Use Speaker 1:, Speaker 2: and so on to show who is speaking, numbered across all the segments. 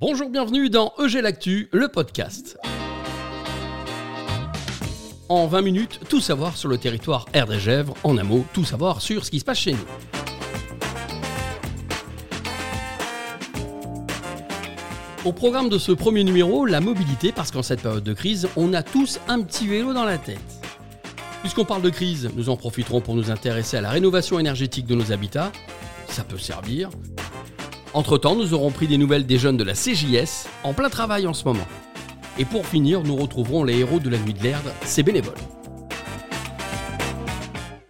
Speaker 1: Bonjour, bienvenue dans EG L'Actu, le podcast. En 20 minutes, tout savoir sur le territoire Erdre-et-Gèvres, en un mot, tout savoir sur ce qui se passe chez nous. Au programme de ce premier numéro, la mobilité, parce qu'en cette période de crise, on a tous un petit vélo dans la tête. Puisqu'on parle de crise, nous en profiterons pour nous intéresser à la rénovation énergétique de nos habitats. Ça peut servir. Entre-temps, nous aurons pris des nouvelles des jeunes de la CJS, en plein travail en ce moment. Et pour finir, nous retrouverons les héros de la nuit de l'herbe, ces bénévoles.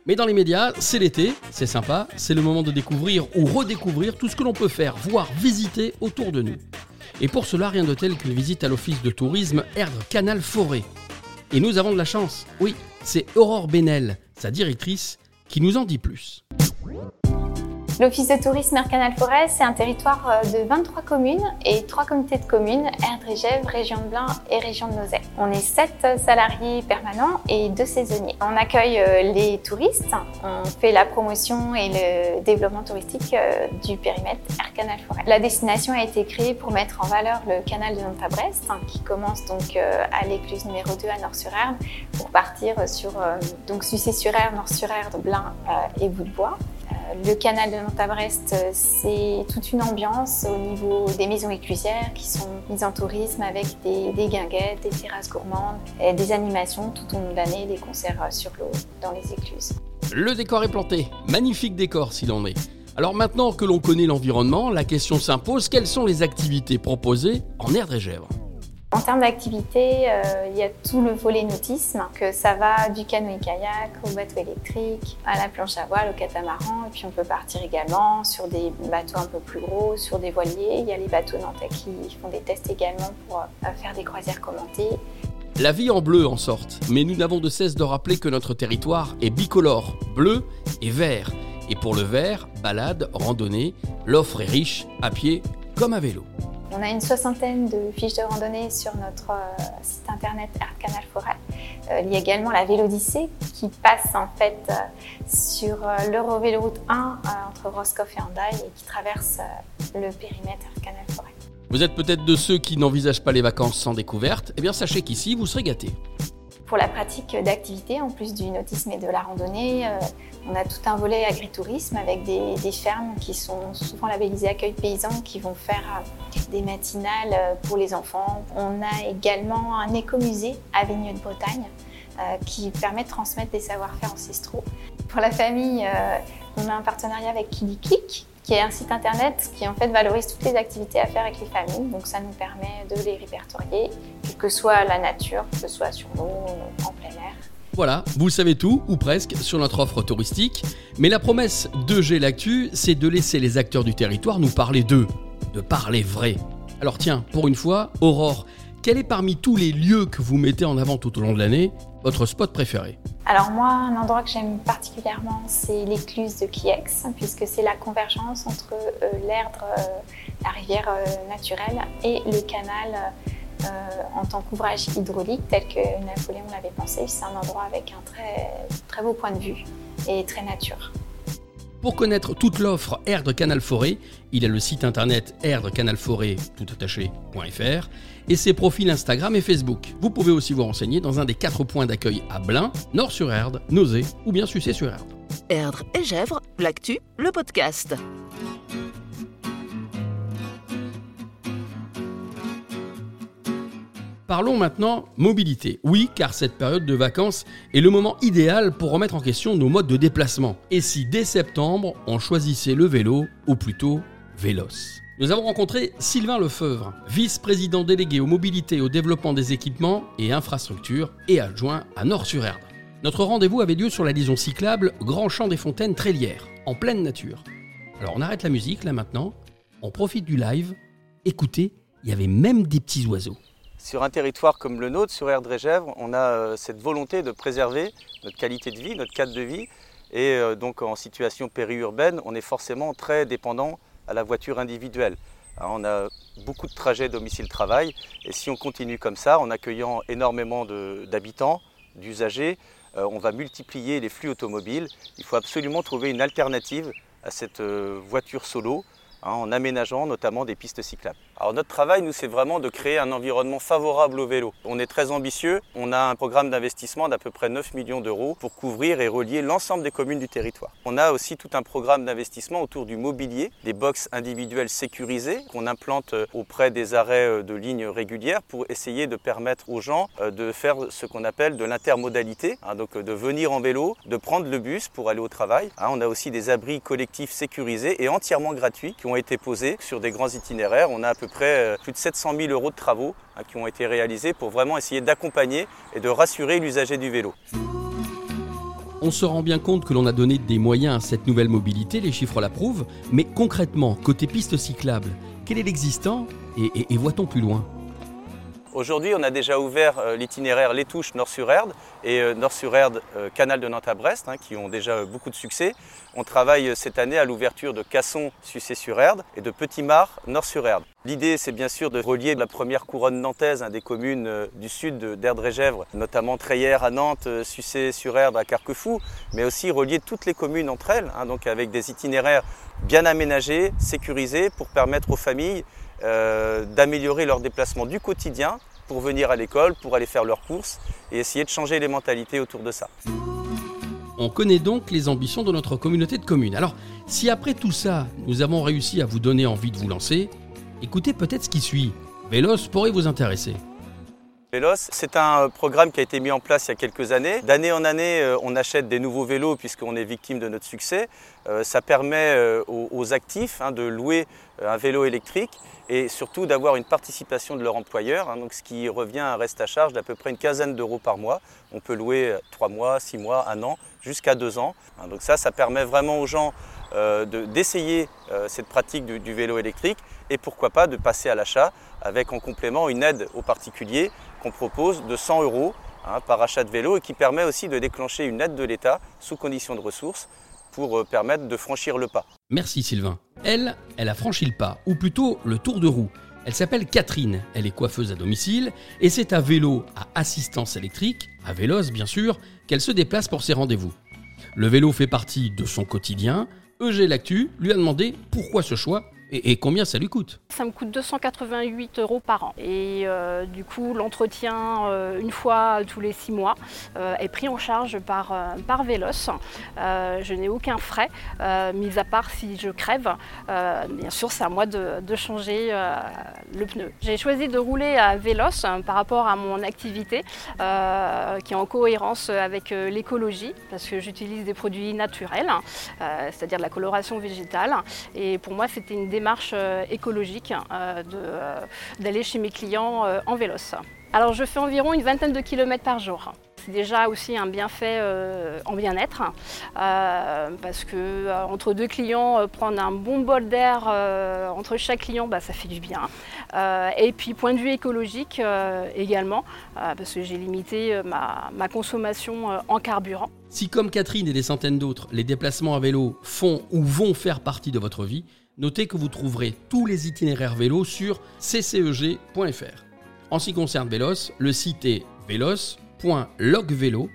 Speaker 1: Mais dans les médias, c'est l'été, c'est sympa, c'est le moment de découvrir ou redécouvrir tout ce que l'on peut faire, voire visiter autour de nous. Et pour cela, rien de tel qu'une visite à l'office de tourisme Erdre Canal Forêt. Et nous avons de la chance, oui, c'est Aurore Benel, sa directrice, qui nous en dit plus.
Speaker 2: L'Office de tourisme Mercanal Forêt, c'est un territoire euh, de 23 communes et 3 comités de communes, et Gèvres, Région de Blain et Région de Nozay. On est 7 salariés permanents et 2 saisonniers. On accueille euh, les touristes, on fait la promotion et le développement touristique euh, du périmètre Air Canal Forêt. La destination a été créée pour mettre en valeur le canal de Nantes-à-Brest, hein, qui commence donc à l'écluse numéro 2 à Nord-sur-Erdre, pour partir sur donc Sucé-sur-Erdre, Nord-sur-Erdre, Blain et Bout-de-Bois. Le canal de Nantes-à-Brest, c'est toute une ambiance au niveau des maisons éclusières qui sont mises en tourisme avec des, guinguettes, des terrasses gourmandes, et des animations tout au long de l'année, des concerts sur l'eau dans les écluses.
Speaker 1: Le décor est planté, magnifique décor s'il en est. Alors maintenant que l'on connaît l'environnement, la question s'impose, quelles sont les activités proposées en Erdre et Gèvres?
Speaker 2: En termes d'activité, euh, il y a tout le volet nautisme, que ça va du canoë-kayak au bateau électrique, à la planche à voile, au catamaran. Et puis on peut partir également sur des bateaux un peu plus gros, sur des voiliers. Il y a les bateaux nantais qui font des tests également pour euh, faire des croisières commentées.
Speaker 1: La vie en bleu en sorte, mais nous n'avons de cesse de rappeler que notre territoire est bicolore, bleu et vert. Et pour le vert, balade, randonnée, l'offre est riche, à pied comme à vélo.
Speaker 2: On a une soixantaine de fiches de randonnée sur notre euh, site internet Art Canal Forêt. Euh, il y a également la Vélodyssée qui passe en fait euh, sur l'Eurovéloroute 1 entre Roscoff et Andaille et qui traverse le périmètre Art Canal Forêt.
Speaker 1: Vous êtes peut-être de ceux qui n'envisagent pas les vacances sans découverte. Eh bien, sachez qu'ici, vous serez gâtés.
Speaker 2: Pour la pratique d'activités, en plus du nautisme et de la randonnée, euh, on a tout un volet agritourisme avec des, fermes qui sont souvent labellisées accueil paysan qui vont faire euh, des matinales euh, pour les enfants. On a également un écomusée à Vigneux de Bretagne qui permet de transmettre des savoir-faire ancestraux. Pour la famille, on a un partenariat avec Kilikik qui est un site internet qui en fait valorise toutes les activités à faire avec les familles. Donc ça nous permet de les répertorier, que ce soit la nature, que ce soit sur l'eau, en plein air.
Speaker 1: Voilà, vous savez tout, ou presque, sur notre offre touristique. Mais la promesse de G L'Actu, c'est de laisser les acteurs du territoire nous parler d'eux, de parler vrai. Alors tiens, pour une fois, Aurore, quel est parmi tous les lieux que vous mettez en avant tout au long de l'année votre spot préféré
Speaker 2: Alors moi, un endroit que j'aime particulièrement, c'est l'écluse de Kiex, puisque c'est la convergence entre euh, l'Erdre, euh, la rivière euh, naturelle, et le canal en tant qu'ouvrage hydraulique tel que Napoléon l'avait pensé. C'est un endroit avec un très, très beau point de vue et très nature.
Speaker 1: Pour connaître toute l'offre Erdre Canal Forêt, il a le site internet erdrecanalforêt et ses profils Instagram et Facebook. Vous pouvez aussi vous renseigner dans un des quatre points d'accueil à Blain, Nord-sur-Erdre, Nausée ou bien Sucé-sur-Erdre.
Speaker 3: Erdre et Gèvres, l'actu, le podcast.
Speaker 1: Parlons maintenant mobilité. Oui, car cette période de vacances est le moment idéal pour remettre en question nos modes de déplacement. Et si dès septembre, on choisissait le vélo, ou plutôt Vélos Nous avons rencontré Sylvain Lefeuvre, vice-président délégué aux mobilités et au développement des équipements et infrastructures et adjoint à Nord-sur-Erdre. Notre rendez-vous avait lieu sur la liaison cyclable Grand Champ des Fontaines Trélières, en pleine nature. Alors on arrête la musique là maintenant, on profite du live. Écoutez, il y avait même des petits oiseaux.
Speaker 4: Sur un territoire comme le nôtre, sur Erdre et Gèvres, on a euh, cette volonté de préserver notre qualité de vie, notre cadre de vie. Et euh, donc en situation périurbaine, on est forcément très dépendant à la voiture individuelle. on a beaucoup de trajets domicile-travail et si on continue comme ça, en accueillant énormément d'habitants, d'usagers, euh, on va multiplier les flux automobiles. Il faut absolument trouver une alternative à cette voiture solo hein, en aménageant notamment des pistes cyclables. Alors notre travail, nous, c'est vraiment de créer un environnement favorable au vélo. On est très ambitieux. On a un programme d'investissement d'à peu près 9 millions d'euros pour couvrir et relier l'ensemble des communes du territoire. On a aussi tout un programme d'investissement autour du mobilier, des box individuelles sécurisées qu'on implante euh, auprès des arrêts euh, de lignes régulières pour essayer de permettre aux gens euh, de faire ce qu'on appelle de l'intermodalité, hein, donc de venir en vélo, de prendre le bus pour aller au travail. Hein. On a aussi des abris collectifs sécurisés et entièrement gratuits qui ont été posés sur des grands itinéraires. On a à peu près plus de 700 000 euros de travaux hein, qui ont été réalisés pour vraiment essayer d'accompagner et de rassurer l'usager du vélo.
Speaker 1: On se rend bien compte que l'on a donné des moyens à cette nouvelle mobilité, les chiffres l'approuvent, mais concrètement, côté piste cyclable, quel est l'existant et, voit-on plus loin?
Speaker 4: Aujourd'hui, on a déjà ouvert euh, l'itinéraire Les Touches Nord-sur-Erde et euh, Nord-sur-Erde euh, Canal de Nantes à Brest, hein, qui ont déjà beaucoup de succès. On travaille cette année à l'ouverture de Casson, Sucé-sur-Erde et de Petit-Mar, Nord-sur-Erde. L'idée, c'est bien sûr de relier la première couronne nantaise, hein, des communes du sud d'Erdre-et-Gèvres, notamment Treillère à Nantes, Sucé-sur-Erde à Carquefou, mais aussi relier toutes les communes entre elles, hein, donc avec des itinéraires bien aménagés, sécurisés, pour permettre aux familles euh, d'améliorer leur déplacement du quotidien pour venir à l'école, pour aller faire leurs courses et essayer de changer les mentalités autour de ça.
Speaker 1: On connaît donc les ambitions de notre communauté de communes. Alors, si après tout ça, nous avons réussi à vous donner envie de vous lancer, écoutez peut-être ce qui suit. Vélos pourrait vous intéresser.
Speaker 4: Vélos, c'est un programme qui a été mis en place il y a quelques années. D'année en année, euh, on achète des nouveaux vélos puisqu'on est victime de notre succès. Euh, ça permet aux actifs hein, de louer un vélo électrique et surtout d'avoir une participation de leur employeur, hein, donc ce qui revient à un reste à charge d'à peu près une quinzaine d'euros par mois. On peut louer 3 mois, 6 mois, 1 an, jusqu'à 2 ans. Hein, donc ça, ça permet vraiment aux gens d'essayer cette pratique du vélo électrique et pourquoi pas de passer à l'achat avec en complément une aide aux particuliers qu'on propose de 100 euros hein, par achat de vélo et qui permet aussi de déclencher une aide de l'État sous condition de ressources pour euh, permettre de franchir le pas.
Speaker 1: Merci Sylvain. Elle, elle a franchi le pas, ou plutôt le tour de roue. Elle s'appelle Catherine, elle est coiffeuse à domicile, et c'est à vélo à assistance électrique, à Vélos bien sûr, qu'elle se déplace pour ses rendez-vous. Le vélo fait partie de son quotidien. EG Lactu lui a demandé pourquoi ce choix et, combien ça lui coûte
Speaker 5: Ça me coûte 288 euros par an. Et euh, du coup, l'entretien, euh, une fois tous les six mois, euh, est pris en charge par, par Vélos. je n'ai aucun frais, mis à part si je crève. bien sûr, c'est à moi de, changer le pneu. J'ai choisi de rouler à Vélos par rapport à mon activité, qui est en cohérence avec l'écologie, parce que j'utilise des produits naturels, c'est-à-dire de la coloration végétale. Et pour moi, c'était une euh, écologique euh, euh, d'aller chez mes clients en vélos. Alors je fais environ une vingtaine de kilomètres par jour. C'est déjà aussi un bienfait en bien-être parce que entre deux clients, prendre un bon bol d'air entre chaque client, bah, ça fait du bien. et puis point de vue écologique également parce que j'ai limité ma, ma consommation en carburant.
Speaker 1: Si comme Catherine et des centaines d'autres, les déplacements à vélo font ou vont faire partie de votre vie, Notez que vous trouverez tous les itinéraires vélo sur cceg.fr. En ce qui concerne Vélos, le site est velos.logvelo,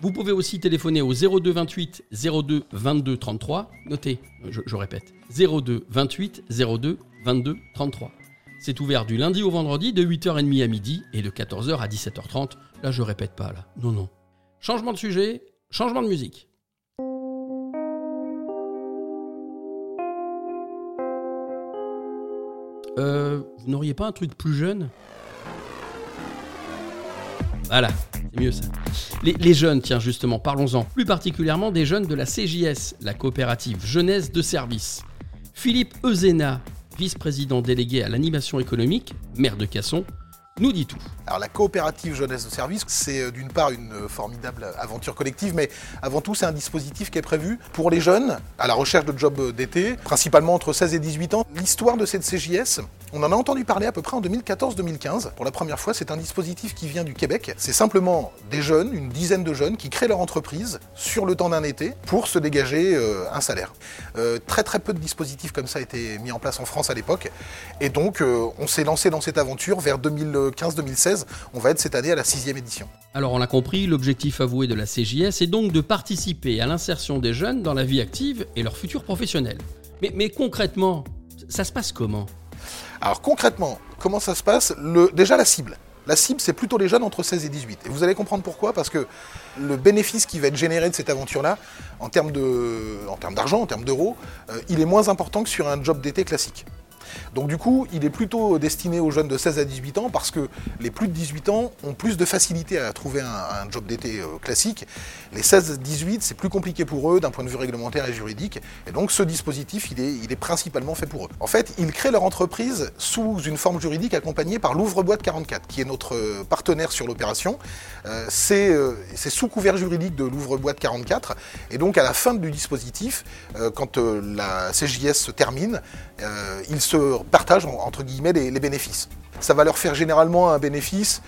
Speaker 1: Vous pouvez aussi téléphoner au 02 28 02 22 33. Notez, je, je répète, 02 28 02 22 33. C'est ouvert du lundi au vendredi de 8h30 à midi et de 14h à 17h30. Là, je répète pas, là. Non, non. Changement de sujet, changement de musique. Euh, vous n'auriez pas un truc plus jeune? Voilà, c'est mieux ça. Les, jeunes, tiens justement, parlons-en. Plus particulièrement des jeunes de la CJS, la coopérative Jeunesse de Service. Philippe Euzena, vice-président délégué à l'animation économique, maire de Casson, nous dit tout.
Speaker 6: Alors la coopérative jeunesse de service, c'est euh, d'une part une euh, formidable aventure collective, mais avant tout c'est un dispositif qui est prévu pour les jeunes à la recherche de jobs euh, d'été, principalement entre 16 et 18 ans. L'histoire de cette CJS, on en a entendu parler à peu près en 2014-2015. Pour la première fois, c'est un dispositif qui vient du Québec. C'est simplement des jeunes, une dizaine de jeunes, qui créent leur entreprise sur le temps d'un été pour se dégager un salaire. très très peu de dispositifs comme ça étaient mis en place en France à l'époque. Et donc on s'est lancé dans cette aventure vers 2000 2015-2016. On va être cette année à la sixième édition.
Speaker 1: Alors on l'a compris, l'objectif avoué de la CJS est donc de participer à l'insertion des jeunes dans la vie active et leur futur professionnel. Mais, mais concrètement, ça se passe comment?
Speaker 6: Alors concrètement, comment ça se passe? Le, Déjà la cible. La cible, c'est plutôt les jeunes entre 16 et 18. Et vous allez comprendre pourquoi, parce que le bénéfice qui va être généré de cette aventure-là, en termes d'argent, en termes d'euros, euh, il est moins important que sur un job d'été classique. Donc du coup, il est plutôt destiné aux jeunes de 16 à 18 ans parce que les plus de 18 ans ont plus de facilité à trouver un, job d'été euh, classique. Les 16-18, c'est plus compliqué pour eux d'un point de vue réglementaire et juridique. Et donc ce dispositif, il est, il principalement fait pour eux. En fait, ils créent leur entreprise sous une forme juridique accompagnée par l'Ouvre-Boîte 44, qui est notre euh, partenaire sur l'opération. Euh, c'est sous couvert juridique de l'Ouvre-Boîte 44. Et donc à la fin du dispositif, quand la CJS se termine, ils se partagent entre guillemets les, bénéfices. Ça va leur faire généralement un bénéfice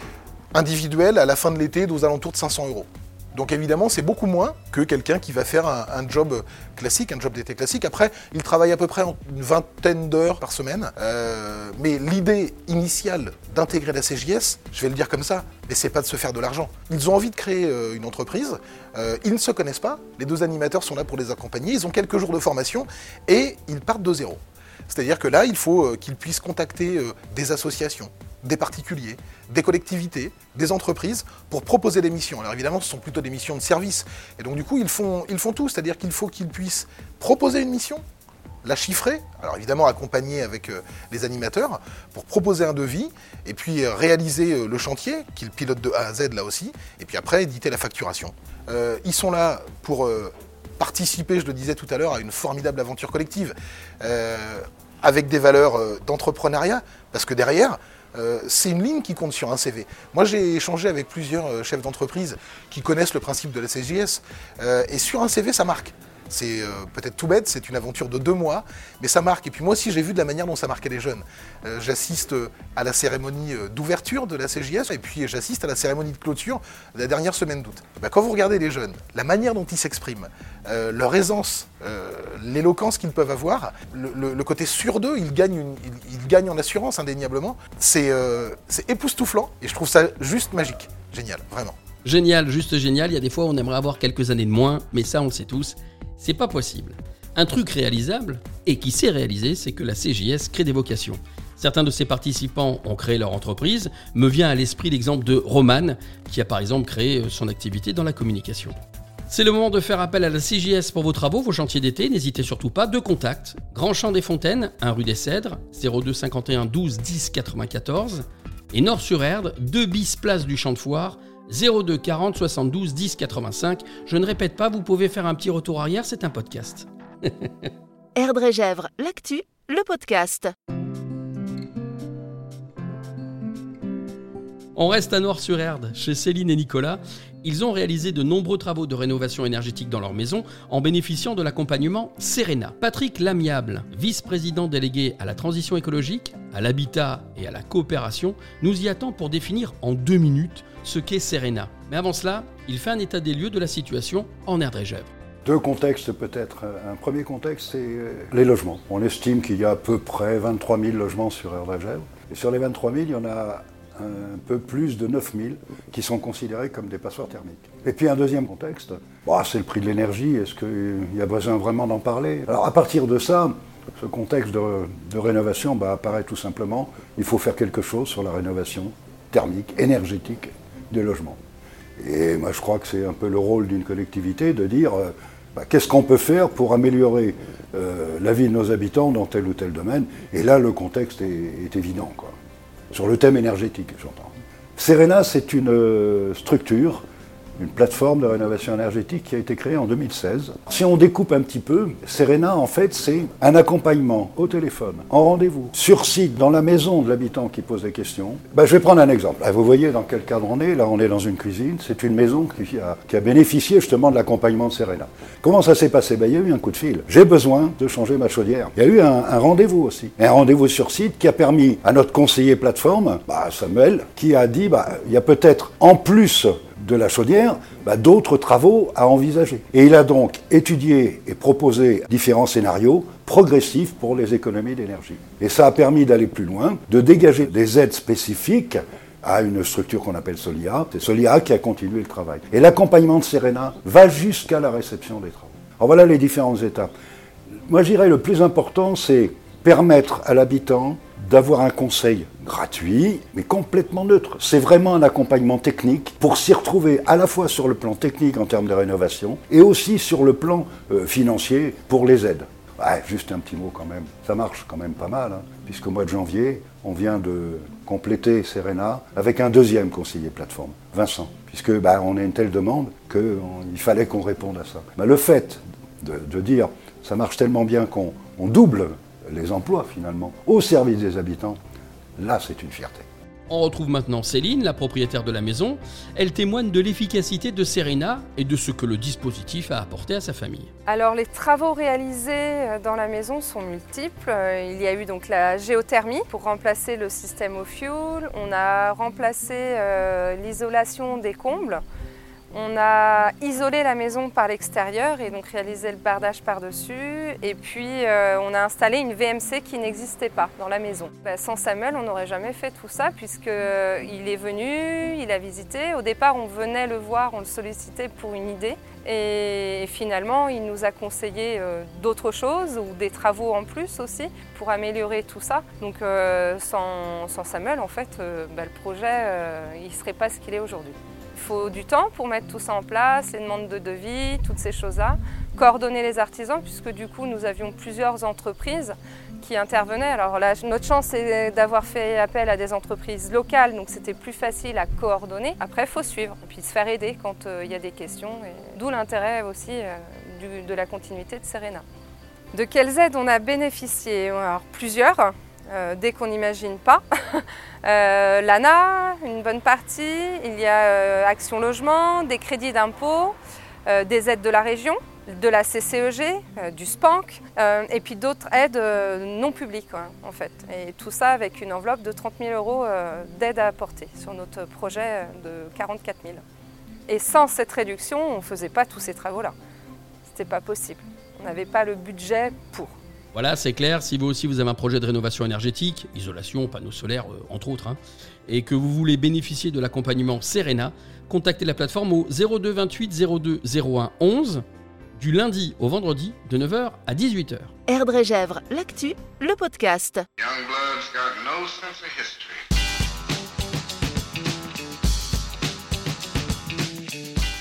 Speaker 6: individuel à la fin de l'été d'aux alentours de 500 euros. Donc évidemment, c'est beaucoup moins que quelqu'un qui va faire un, job classique, un job d'été classique. Après, ils travaillent à peu près une vingtaine d'heures par semaine. Euh, mais l'idée initiale d'intégrer la CJS, je vais le dire comme ça, mais c'est pas de se faire de l'argent. Ils ont envie de créer euh, une entreprise. Euh, ils ne se connaissent pas. Les deux animateurs sont là pour les accompagner. Ils ont quelques jours de formation et ils partent de zéro. C'est-à-dire que là, il faut euh, qu'ils puissent contacter euh, des associations, des particuliers, des collectivités, des entreprises pour proposer des missions. Alors évidemment, ce sont plutôt des missions de service. Et donc du coup, ils font, ils font tout. C'est-à-dire qu'il faut qu'ils puissent proposer une mission, la chiffrer, alors évidemment accompagner avec euh, les animateurs, pour proposer un devis, et puis réaliser le chantier, qu'ils pilotent de A à Z là aussi, et puis après éditer la facturation. ils sont là pour participer, je le disais tout à l'heure, à une formidable aventure collective, euh, avec des valeurs euh, d'entrepreneuriat, parce que derrière, euh, c'est une ligne qui compte sur un CV. Moi, j'ai échangé avec plusieurs chefs d'entreprise qui connaissent le principe de la CJS, et sur un CV, ça marque. C'est euh, peut-être tout bête, c'est une aventure de deux mois, mais ça marque. Et puis moi aussi, j'ai vu de la manière dont ça marquait les jeunes. Euh, j'assiste euh, à la cérémonie d'ouverture de la CJS et puis j'assiste à la cérémonie de clôture de la dernière semaine d'août. Bah, quand vous regardez les jeunes, la manière dont ils s'expriment, leur aisance, l'éloquence qu'ils peuvent avoir, le, côté sûr d'eux, ils gagnent, ils, gagnent en assurance indéniablement. C'est époustouflant et je trouve ça juste magique. Génial, vraiment.
Speaker 1: Génial, juste génial. Il y a des fois, on aimerait avoir quelques années de moins, mais ça, on le sait tous. C'est pas possible. Un truc réalisable, et qui s'est réalisé, c'est que la CJS crée des vocations. Certains de ses participants ont créé leur entreprise. Me vient à l'esprit l'exemple de Roman, qui a par exemple créé euh, son activité dans la communication. C'est le moment de faire appel à la CJS pour vos travaux, vos chantiers d'été. N'hésitez surtout pas. Deux contacts. Grand Champ des Fontaines, 1 rue des Cèdres, 02 51 12 10 94. Et Nord-sur-Erdre, 2 bis place du Champ de Foire, 02 40 72 10 85. Je ne répète pas, vous pouvez faire un petit retour arrière, c'est un podcast.
Speaker 3: Erdre et Gèvres, l'actu, le podcast.
Speaker 1: On reste à Noir-sur-Erdre, chez Céline et Nicolas. Ils ont réalisé de nombreux travaux de rénovation énergétique dans leur maison en bénéficiant de l'accompagnement Serena. Patrick Lamiable, vice-président délégué à la transition écologique, à l'habitat et à la coopération, nous y attend pour définir en deux minutes ce qu'est Serena. Mais avant cela, il fait un état des lieux de la situation en Gèvres.
Speaker 7: Deux contextes peut-être. Un premier contexte, c'est euh, les logements. On estime qu'il y a à peu près 23 000 logements sur Erdre et sur les 23 000, il y en a un peu plus de 9 000 qui sont considérés comme des passoires thermiques. Et puis un deuxième contexte, bah, c'est le prix de l'énergie. Est-ce qu'il y a besoin vraiment d'en parler? Alors à partir de ça, ce contexte de, rénovation bah, apparaît tout simplement, il faut faire quelque chose sur la rénovation thermique, énergétique des logements. Et moi je crois que c'est un peu le rôle d'une collectivité de dire euh, bah, qu'est-ce qu'on peut faire pour améliorer euh, la vie de nos habitants dans tel ou tel domaine? Et là le contexte est, évident. Quoi sur le thème énergétique, j'entends. Serena, c'est une euh, structure une plateforme de rénovation énergétique qui a été créée en 2016. Si on découpe un petit peu, Serena, en fait, c'est un accompagnement au téléphone, en rendez-vous, sur site, dans la maison de l'habitant qui pose des questions. Ben, je vais prendre un exemple. Vous voyez dans quel cadre on est. Là, on est dans une cuisine. C'est une maison qui a, bénéficié justement de l'accompagnement de Serena. Comment ça s'est passé? Ben, Il y a eu un coup de fil. J'ai besoin de changer ma chaudière. Il y a eu un, rendez-vous aussi. un rendez-vous sur site qui a permis à notre conseiller plateforme, bah, Samuel, qui a dit bah, il y a peut-être en plus de la chaudière, bah, d'autres travaux à envisager. Et il a donc étudié et proposé différents scénarios progressifs pour les économies d'énergie. Et ça a permis d'aller plus loin, de dégager des aides spécifiques à une structure qu'on appelle Solia. C'est Solia qui a continué le travail. Et l'accompagnement de Serena va jusqu'à la réception des travaux. Alors voilà les différentes étapes. Moi, je dirais le plus important, c'est permettre à l'habitant d'avoir un conseil gratuit, mais complètement neutre. C'est vraiment un accompagnement technique pour s'y retrouver à la fois sur le plan technique en termes de rénovation et aussi sur le plan euh, financier pour les aides. Juste un petit mot quand même. Ça marche quand même pas mal, hein, puisqu'au mois de janvier, on vient de compléter Serena avec un deuxième conseiller plateforme, Vincent, puisque bah, on a une telle demande qu'il fallait qu'on réponde à ça. Bah, le fait de, de dire ça marche tellement bien qu'on on double les emplois finalement au service des habitants, là c'est une fierté.
Speaker 1: On retrouve maintenant Céline, la propriétaire de la maison. Elle témoigne de l'efficacité de Serena et de ce que le dispositif a apporté à sa famille.
Speaker 8: Alors les travaux réalisés euh, dans la maison sont multiples. Euh, Il y a eu donc la géothermie pour remplacer le système au fuel. On a remplacé euh, l'isolation des combles. On a isolé la maison par l'extérieur et donc réalisé le bardage par-dessus. Et puis euh, on a installé une VMC qui n'existait pas dans la maison. Ben, sans Samuel, on n'aurait jamais fait tout ça puisqu'il est venu, il a visité. Au départ, on venait le voir, on le sollicitait pour une idée. Et finalement, il nous a conseillé euh, d'autres choses ou des travaux en plus aussi pour améliorer tout ça. Donc euh, sans, Samuel, en fait, euh, ben, le projet, euh, il ne serait pas ce qu'il est aujourd'hui. Faut du temps pour mettre tout ça en place, les demandes de devis, toutes ces choses-là. Coordonner les artisans, puisque du coup, nous avions plusieurs entreprises qui intervenaient. Alors là, notre chance, c'est d'avoir fait appel à des entreprises locales, donc c'était plus facile à coordonner. Après, il faut suivre et puis se faire aider quand euh, il y a des questions. D'où l'intérêt aussi euh, de la continuité de Serena. De quelles aides on a bénéficié? Alors, Plusieurs, euh, dès qu'on n'imagine pas. Euh, L'ANA, une bonne partie. Il y a euh, Action Logement, des crédits d'impôt, des aides de la région, de la CCEG, du SPANC, et puis d'autres aides non publiques en fait. Et tout ça avec une enveloppe de 30 000 euros d'aide à apporter sur notre projet de 44 000. Et sans cette réduction, on ne faisait pas tous ces travaux-là. C'était pas possible. On n'avait pas le budget pour.
Speaker 1: Voilà, c'est clair. Si vous aussi vous avez un projet de rénovation énergétique, isolation, panneaux solaires, euh, entre autres, hein, et que vous voulez bénéficier de l'accompagnement Serena, contactez la plateforme au 02 28 02 01 11 du lundi au vendredi de 9h à 18h.
Speaker 3: Erdre-et-Gèvres, l'actu, le podcast.
Speaker 9: Young blood's got no sense of history.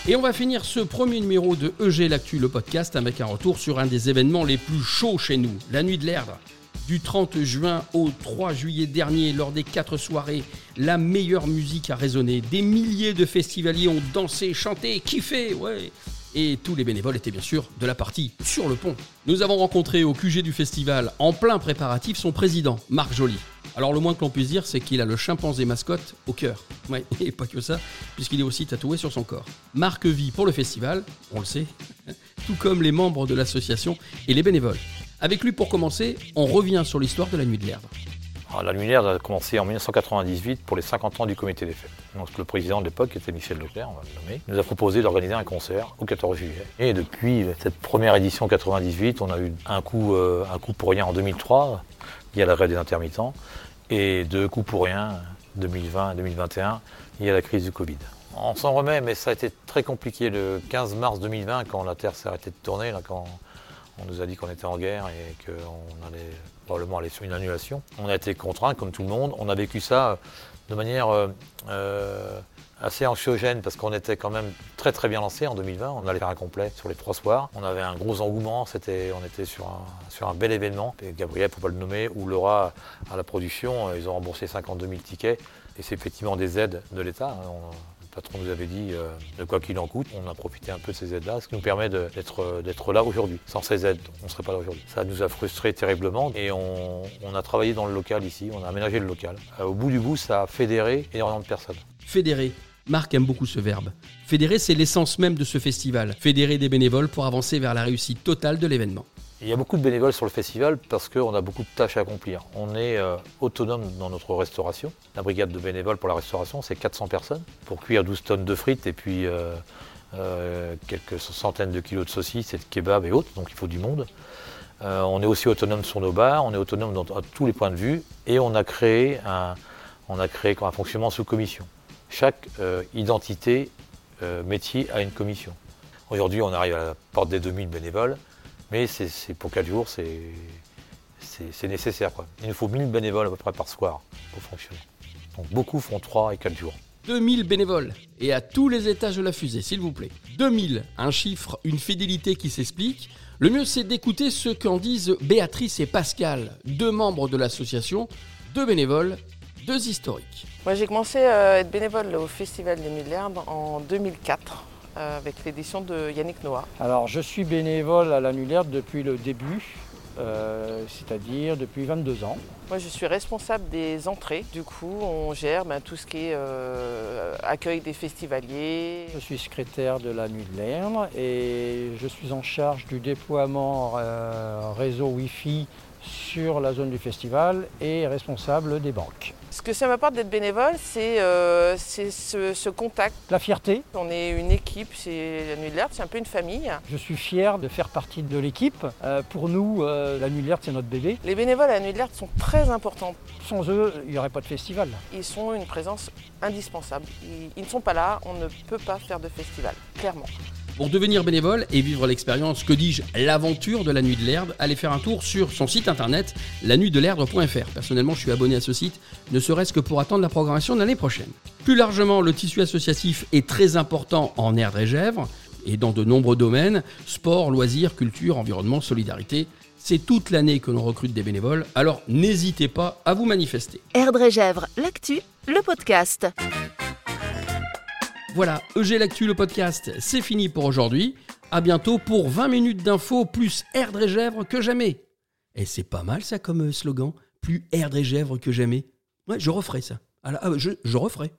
Speaker 1: Et on va finir ce premier numéro de EG L'Actu, le podcast, avec un retour sur un des événements les plus chauds chez nous, la Nuit de l'Erdre. Du 30 juin au 3 juillet dernier, lors des quatre soirées, la meilleure musique a résonné. Des milliers de festivaliers ont dansé, chanté, kiffé, ouais. Et tous les bénévoles étaient bien sûr de la partie sur le pont. Nous avons rencontré au QG du festival, en plein préparatif, son président, Marc Joly. Alors le moins que l'on puisse dire, c'est qu'il a le chimpanzé mascotte au cœur. Ouais, et pas que ça, puisqu'il est aussi tatoué sur son corps. Marc vit pour le festival, on le sait, tout comme les membres de l'association et les bénévoles. Avec lui pour commencer, on revient sur l'histoire de la nuit de l'Erdre.
Speaker 10: Alors, La lumière a commencé en 1998 pour les 50 ans du comité des fêtes. Le président de l'époque, qui était Michel Leclerc, on va le nommer, nous a proposé d'organiser un concert au 14 juillet. Et depuis cette première édition 98, on a eu un coup, euh, un coup pour rien en 2003, lié à la grève des intermittents, et deux coups pour rien 2020 et 2021, lié à la crise du Covid. On s'en remet, mais ça a été très compliqué le 15 mars 2020, quand la Terre s'est arrêtée de tourner, quand on nous a dit qu'on était en guerre et qu'on allait probablement aller sur une annulation. On a été contraints, comme tout le monde. On a vécu ça euh, de manière euh, euh, assez anxiogène parce qu'on était quand même très très bien lancé en 2020. On allait faire un complet sur les trois soirs. On avait un gros engouement. On était sur un, sur un bel événement. Et Gabriel, pour pas le nommer, ou Laura à la production, euh, ils ont remboursé 52 000 tickets. Et c'est effectivement des aides de l'État. hein. Le patron nous avait dit euh, de quoi qu'il en coûte. On a profité un peu de ces aides-là, ce qui nous permet euh, d'être là aujourd'hui. Sans ces aides, on ne serait pas là aujourd'hui. Ça nous a frustrés terriblement et on, a travaillé dans le local ici, on a aménagé le local. Au bout du bout, ça a fédéré énormément de personnes.
Speaker 1: Fédérer. Marc aime beaucoup ce verbe. Fédérer, c'est l'essence même de ce festival. Fédérer des bénévoles pour avancer vers la réussite totale de l'événement.
Speaker 10: Il y a beaucoup de bénévoles sur le festival parce qu'on a beaucoup de tâches à accomplir. On est euh, autonome dans notre restauration. La brigade de bénévoles pour la restauration, c'est 400 personnes pour cuire 12 tonnes de frites et puis euh, euh, quelques centaines de kilos de saucisses et de kebabs et autres, donc il faut du monde. On est aussi autonome sur nos bars, on est autonome dans, à tous les points de vue et on a un, on a créé un fonctionnement sous commission. Chaque euh, identité euh, métier a une commission. Aujourd'hui, on arrive à la porte des 2000 bénévoles, Mais c'est pour 4 jours, c'est nécessaire. Il nous faut 1000 bénévoles à peu près par soir pour fonctionner. Donc beaucoup font 3 et 4 jours.
Speaker 1: 2000 bénévoles et à tous les étages de la fusée, s'il vous plaît. 2000, un chiffre, une fidélité qui s'explique. Le mieux, c'est d'écouter ce qu'en disent Béatrice et Pascal, deux membres de l'association, deux bénévoles, deux historiques.
Speaker 11: Moi, j'ai commencé à être bénévole au Festival des Nuits de l'Herbe en 2004 euh, avec l'édition de Yannick Noah.
Speaker 12: Alors, je suis bénévole à l'annulaire depuis le début, euh, c'est-à-dire depuis 22 ans.
Speaker 11: Moi, je suis responsable des entrées. Du coup, on gère ben, tout ce qui est euh, accueil des festivaliers.
Speaker 12: Je suis secrétaire de la Nuit de l'Herbe et je suis en charge du déploiement euh, réseau Wi-Fi sur la zone du festival et responsable des banques.
Speaker 11: Ce que ça m'apporte d'être bénévole, c'est euh, ce, ce contact.
Speaker 12: La fierté,
Speaker 11: On est une équipe, c'est la Nuit de l'Herbe, c'est un peu une famille.
Speaker 12: je suis fier de faire partie de l'équipe. Euh, pour nous, euh, la Nuit de l'Herbe, c'est notre bébé.
Speaker 11: Les bénévoles à la Nuit de l'Herbe sont très importants.
Speaker 12: Sans eux, il n'y aurait pas de festival.
Speaker 11: Ils sont une présence indispensable. Ils, ils ne sont pas là, on ne peut pas faire de festival, clairement.
Speaker 1: Pour devenir bénévole et vivre l'expérience, que dis-je, l'aventure de la Nuit de l'Herbe, allez faire un tour sur son site internet, lanuitdelerdre.fr. Personnellement, je suis abonné à ce site, ne serait-ce que pour attendre la programmation de l'année prochaine. Plus largement, le tissu associatif est très important en Erdre et Gèvres, et dans de nombreux domaines, sport, loisirs, culture, environnement, solidarité. C'est toute l'année que l'on recrute des bénévoles, alors n'hésitez pas à vous manifester.
Speaker 3: Erdre et Gèvres, l'actu, le podcast.
Speaker 1: Voilà, EG L'Actu, le podcast, c'est fini pour aujourd'hui. À bientôt pour 20 minutes d'infos plus Erdre et Gèvres que jamais. Et c'est pas mal ça comme euh, slogan, plus Erdre et Gèvres que jamais. Ouais, je referai ça. Ah là, ah, je, je referai.